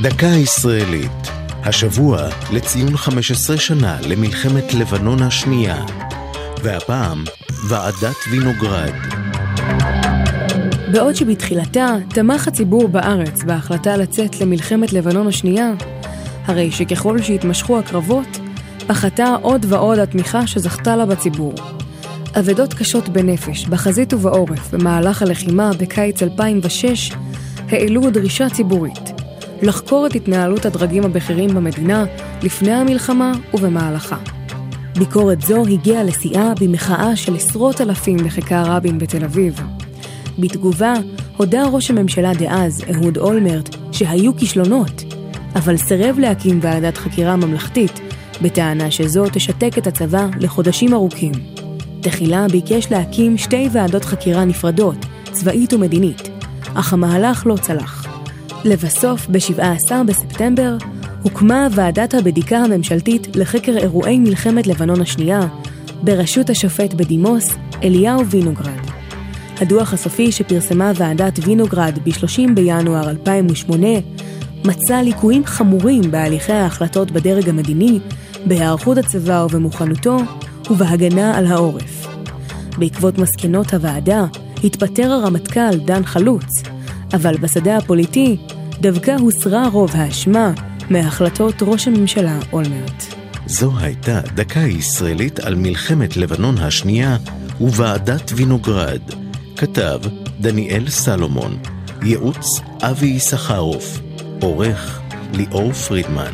דקה ישראלית, השבוע לציון 15 שנה למלחמת לבנון השנייה, והפעם ועדת וינוגרד. בעוד שבתחילתה תמך הציבור בארץ בהחלטה לצאת למלחמת לבנון השנייה, הרי שככל שהתמשכו הקרבות, פחתה עוד ועוד התמיכה שזכתה לה בציבור. אבדות קשות בנפש, בחזית ובעורף, במהלך הלחימה בקיץ 2006, העלו דרישה ציבורית לחקור את התנהלות הדרגים הבכירים במדינה לפני המלחמה ובמהלכה. ביקורת זו הגיעה לשיאה במחאה של עשרות אלפים בכיכר רבין בתל אביב. בתגובה, הודה ראש הממשלה דאז, אהוד אולמרט, שהיו כישלונות, אבל סירב להקים ועדת חקירה ממלכתית, בטענה שזו תשתק את הצבא לחודשים ארוכים. תחילה ביקש להקים שתי ועדות חקירה נפרדות, צבאית ומדינית, אך המהלך לא צלח. לבסוף, ב-17 בספטמבר, הוקמה ועדת הבדיקה הממשלתית לחקר אירועי מלחמת לבנון השנייה, בראשות השופט בדימוס אליהו וינוגרד. הדוח הסופי שפרסמה ועדת וינוגרד ב-30 בינואר 2008 מצא ליקויים חמורים בהליכי ההחלטות בדרג המדיני, בהיערכות הצבא ובמוכנותו, ובהגנה על העורף. בעקבות מסקנות הוועדה, התפטר הרמטכ"ל דן חלוץ, אבל בשדה הפוליטי דווקא הוסרה רוב האשמה מהחלטות ראש הממשלה אולמרט. זו הייתה דקה ישראלית על מלחמת לבנון השנייה וועדת וינוגרד. כתב דניאל סלומון, ייעוץ אבי יששכרוף, עורך ליאור פרידמן.